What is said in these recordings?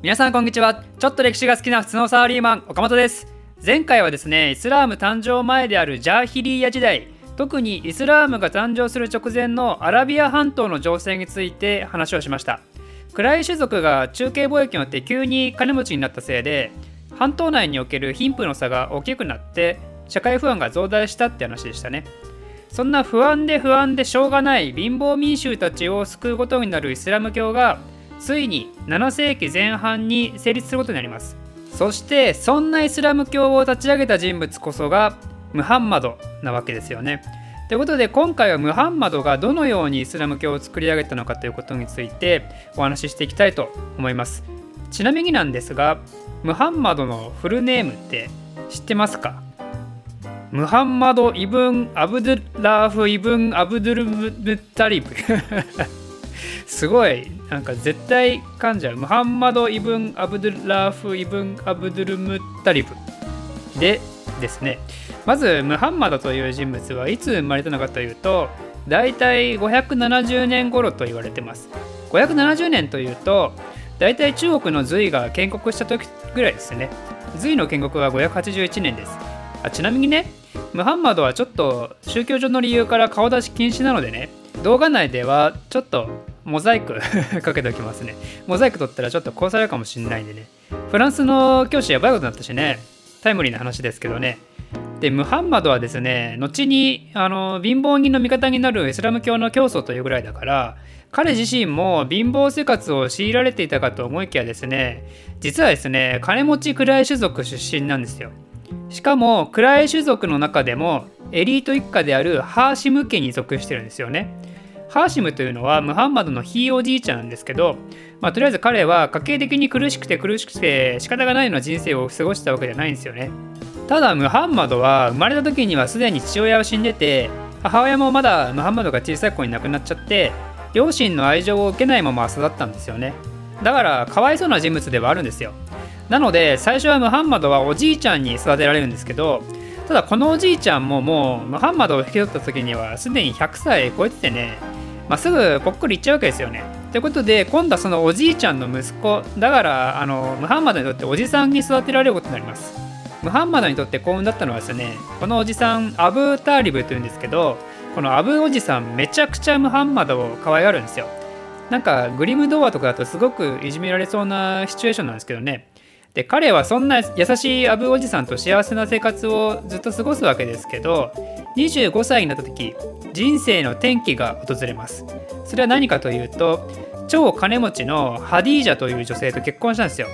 皆さんこんにちは。ちょっと歴史が好きな普通のサラリーマン岡本です。前回はですねイスラーム誕生前であるジャーヒリーヤ時代特にイスラームが誕生する直前のアラビア半島の情勢について話をしました。暗い種族が中継貿易によって急に金持ちになったせいで半島内における貧富の差が大きくなって社会不安が増大したって話でしたね。そんな不安で不安でしょうがない貧乏民衆たちを救うことになるイスラム教がついに7世紀前半に成立することになります。そしてそんなイスラム教を立ち上げた人物こそがムハンマドなわけですよね。ということで今回はムハンマドがどのようにイスラム教を作り上げたのかということについてお話ししていきたいと思います。ちなみになんですがムハンマドのフルネームって知ってますか？ムハンマド・イブン・アブドゥラーフ・イブン・アブドゥルムタリブ。すごいなんか絶対噛んじゃうムハンマド・イブン・アブドゥラーフ・イブン・アブドゥルムッタリブでですね。まずムハンマドという人物はいつ生まれたのかというと大体570年頃と言われてます。570年というと大体中国の隋が建国した時ぐらいですね。隋の建国は581年です。あちなみにねムハンマドはちょっと宗教上の理由から顔出し禁止なのでね動画内ではちょっとモザイク かけておきますね。モザイク取ったらちょっと殺されるかもしんないんでね。フランスの教師やばいことになったしね。タイムリーな話ですけどね。でムハンマドはですね後にあの貧乏人の味方になるイスラム教の教祖というぐらいだから彼自身も貧乏生活を強いられていたかと思いきやですね実はですね金持ち暗い種族出身なんですよ。しかも暗い種族の中でもエリート一家であるハーシム家に属してるんですよね。ハーシムというのはムハンマドのひいおじいちゃんなんですけど、まあ、とりあえず彼は家計的に苦しくて苦しくて仕方がないような人生を過ごしたわけじゃないんですよね。ただムハンマドは生まれた時にはすでに父親は死んでて母親もまだムハンマドが小さい子に亡くなっちゃって両親の愛情を受けないまま育ったんですよね。だからかわいそうな人物ではあるんですよ。なので最初はムハンマドはおじいちゃんに育てられるんですけどただこのおじいちゃんももうムハンマドを引き取った時にはすでに100歳超えててねまあ、すぐぽっくりいっちゃうわけですよね。ということで今度はそのおじいちゃんの息子だからあのムハンマドにとっておじさんに育てられることになります。ムハンマドにとって幸運だったのはですねこのおじさんアブ・ターリブというんですけどこのアブおじさんめちゃくちゃムハンマドを可愛がるんですよ。なんかグリム童話とかだとすごくいじめられそうなシチュエーションなんですけどねで彼はそんな優しいアブおじさんと幸せな生活をずっと過ごすわけですけど25歳になった時人生の転機が訪れます。それは何かというと超金持ちのハディージャという女性と結婚したんですよ。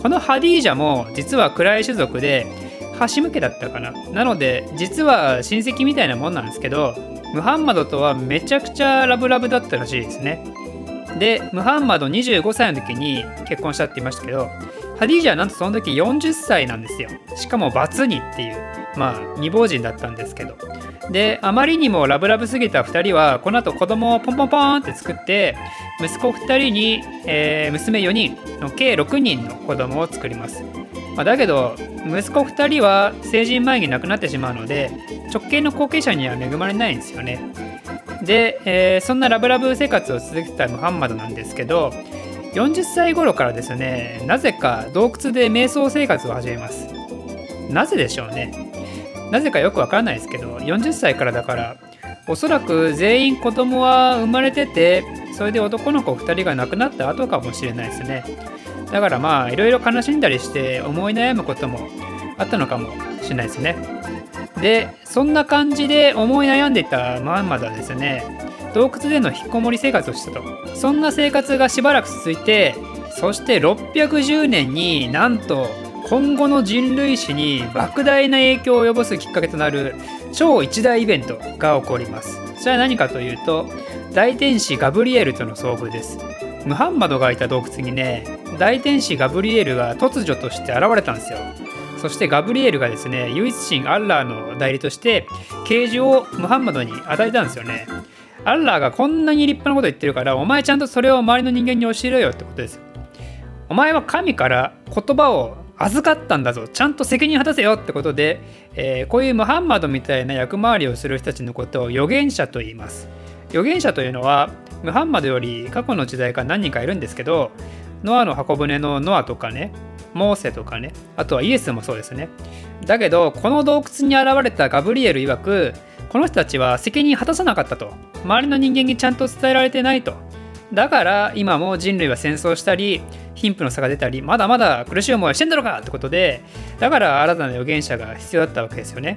このハディージャも実は暗い種族で端向けだったかな。なので実は親戚みたいなもんなんですけどムハンマドとはめちゃくちゃラブラブだったらしいですね。でムハンマド25歳の時に結婚したって言いましたけどハディージャはなんとその時40歳なんですよ。しかもバツ2っていうまあ未亡人だったんですけど。であまりにもラブラブすぎた2人はこの後子供をポンポンポンって作って息子2人に、えー、娘4人の計6人の子供を作ります、まあ、だけど息子2人は成人前に亡くなってしまうので直系の後継者には恵まれないんですよね。で、えー、そんなラブラブ生活を続けてたムハンマドなんですけど40歳頃からですね。なぜか洞窟で瞑想生活を始めます。なぜでしょうね。なぜかよくわからないですけど40歳からだからおそらく全員子供は生まれててそれで男の子2人が亡くなった後かもしれないですね。だからまあいろいろ悲しんだりして思い悩むこともあったのかもしれないですね。でそんな感じで思い悩んでいたまんまだですね。洞窟での引っこもり生活をしたとそんな生活がしばらく続いてそして610年になんと今後の人類史に莫大な影響を及ぼすきっかけとなる超一大イベントが起こります。それは何かというと大天使ガブリエルとの遭遇です。ムハンマドがいた洞窟にね大天使ガブリエルが突如として現れたんですよ。そしてガブリエルがですね唯一神アッラーの代理として啓示をムハンマドに与えたんですよね。アッラーがこんなに立派なこと言ってるからお前ちゃんとそれを周りの人間に教えろよってことですお前は神から言葉を預かったんだぞ。ちゃんと責任果たせよってことで、えー、こういうムハンマドみたいな役回りをする人たちのことを預言者と言います。預言者というのはムハンマドより過去の時代から何人かいるんですけどノアの箱舟のノアとかねモーセとかねあとはイエスもそうですね。だけどこの洞窟に現れたガブリエル曰くこの人たちは責任果たさなかったと。周りの人間にちゃんと伝えられてないと。だから今も人類は戦争したり貧富の差が出たりまだまだ苦しい思いをしてんだろうかってことでだから新たな預言者が必要だったわけですよね。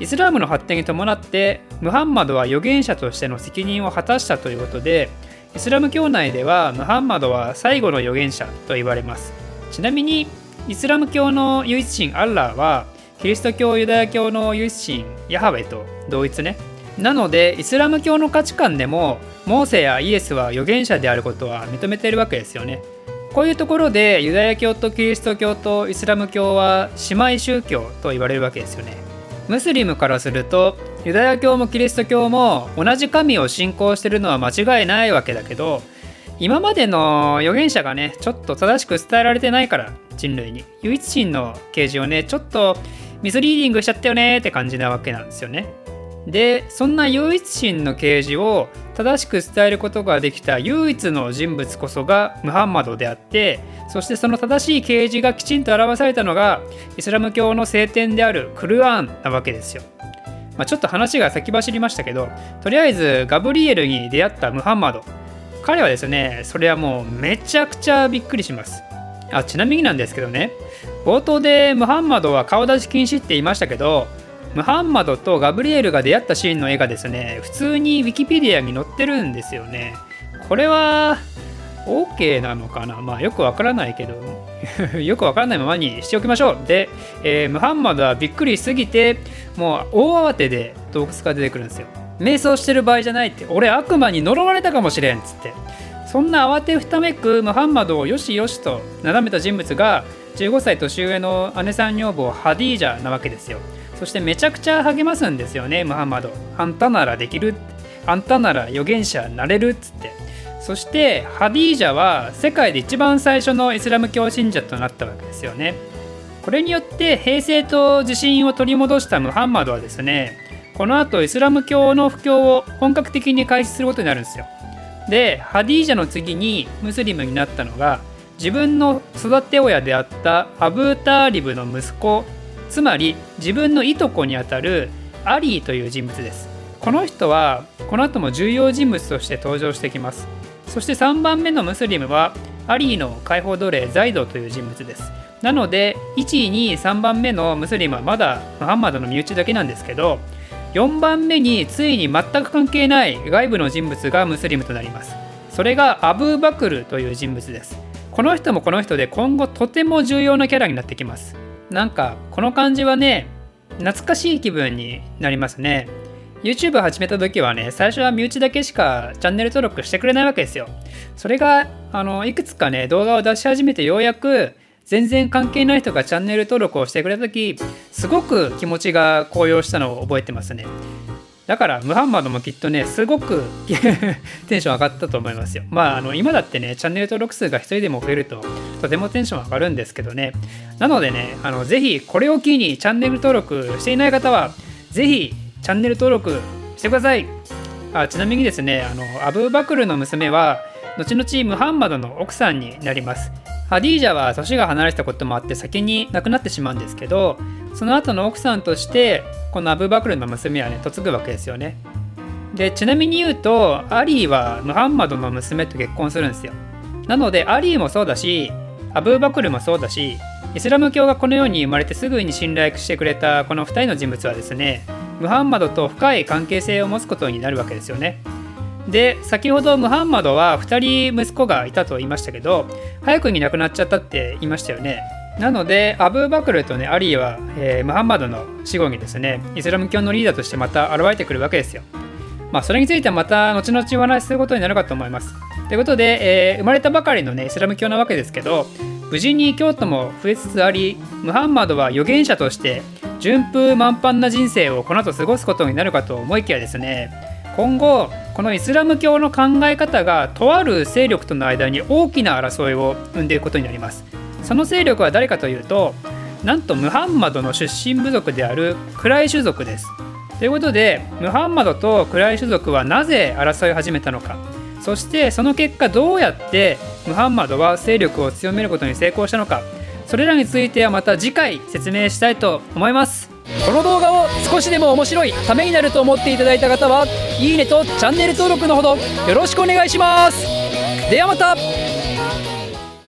イスラームの発展に伴ってムハンマドは預言者としての責任を果たしたということでイスラム教内ではムハンマドは最後の預言者と言われます。ちなみにイスラム教の唯一神アッラーはキリスト教ユダヤ教の唯一神ヤハウェと同一ね。なのでイスラム教の価値観でもモーセやイエスは預言者であることは認めているわけですよね。こういうところでユダヤ教とキリスト教とイスラム教は姉妹宗教と言われるわけですよね。ムスリムからするとユダヤ教もキリスト教も同じ神を信仰してるのは間違いないわけだけど今までの預言者がねちょっと正しく伝えられてないから人類に。唯一神の啓示をねちょっとミスリーディングしちゃったよねって感じなわけなんですよね。でそんな唯一神の啓示を正しく伝えることができた唯一の人物こそがムハンマドであってそしてその正しい啓示がきちんと表されたのがイスラム教の聖典であるクルアーンなわけですよ。まあ、ちょっと話が先走りましたけどとりあえずガブリエルに出会ったムハンマド。彼はですねそれはもうめちゃくちゃびっくりします。あちなみになんですけどね。冒頭でムハンマドは顔出し禁止って言いましたけどムハンマドとガブリエルが出会ったシーンの絵がですね。普通にウィキペディアに載ってるんですよね。これは OK なのかな？まあよくわからないけど よくわからないままにしておきましょう。で、えー、ムハンマドはびっくりしすぎてもう大慌てで洞窟が出てくるんですよ。瞑想してる場合じゃないって。俺悪魔に呪われたかもしれんっつって。そんな慌てふためくムハンマドをよしよしとなだめた人物が15歳年上の姉さん女房ハディージャなわけですよ。そしてめちゃくちゃ励ますんですよねムハンマド。あんたならできる。あんたなら預言者になれるっつって。そしてハディージャは世界で一番最初のイスラム教信者となったわけですよね。これによって平成と自信を取り戻したムハンマドはですねこの後イスラム教の布教を本格的に開始することになるんですよ。でハディージャの次にムスリムになったのが自分の育て親であったアブーターリブの息子つまり自分のいとこにあたるアリーという人物です。この人はこの後も重要人物として登場してきます。そして3番目のムスリムはアリーの解放奴隷ザイドという人物です。なので1位2位3番目のムスリムはまだムハンマドの身内だけなんですけど4番目についに全く関係ない外部の人物がムスリムとなります。それがアブーバクルという人物です。この人もこの人で今後とても重要なキャラになってきます。なんかこの感じはね懐かしい気分になりますね。YouTube 始めた時はね最初は身内だけしかチャンネル登録してくれないわけですよ。それがあのいくつかね動画を出し始めてようやく全然関係ない人がチャンネル登録をしてくれた時すごく気持ちが高揚したのを覚えてますね。だからムハンマドもきっとねすごく テンション上がったと思いますよ。まああの今だってねチャンネル登録数が1人でも増えるととてもテンション上がるんですけどね。なのでねあのぜひこれを機にチャンネル登録していない方はぜひチャンネル登録してください。あちなみにですねあのアブーバクルの娘は後々ムハンマドの奥さんになります。ハディージャは年が離れたこともあって先に亡くなってしまうんですけどその後の奥さんとしてこのアブバクルの娘はね嫁ぐわけですよね。でちなみに言うとアリーはムハンマドの娘と結婚するんですよ。なのでアリーもそうだしアブーバクルもそうだしイスラム教がこの世に生まれてすぐに信頼してくれたこの2人の人物はですねムハンマドと深い関係性を持つことになるわけですよね。で先ほどムハンマドは2人息子がいたと言いましたけど早くに亡くなっちゃったって言いましたよね。なのでアブーバクルとねアリーは、えー、ムハンマドの死後にですねイスラム教のリーダーとしてまた現れてくるわけですよ。まあそれについてはまた後々お話しすることになるかと思います。ということで、えー、生まれたばかりのねイスラム教なわけですけど無事に京都も増えつつありムハンマドは預言者として順風満帆な人生をこの後過ごすことになるかと思いきやですね今後このイスラム教の考え方がとある勢力との間に大きな争いを生んでいくことになります。その勢力は誰かというとなんとムハンマドの出身部族であるクライ種族です。ということでムハンマドとクライ種族はなぜ争い始めたのか。そしてその結果どうやってムハンマドは勢力を強めることに成功したのか。それらについてはまた次回説明したいと思います。この動画を少しでも面白いためになると思っていただいた方はいいねとチャンネル登録のほどよろしくお願いします。ではまた。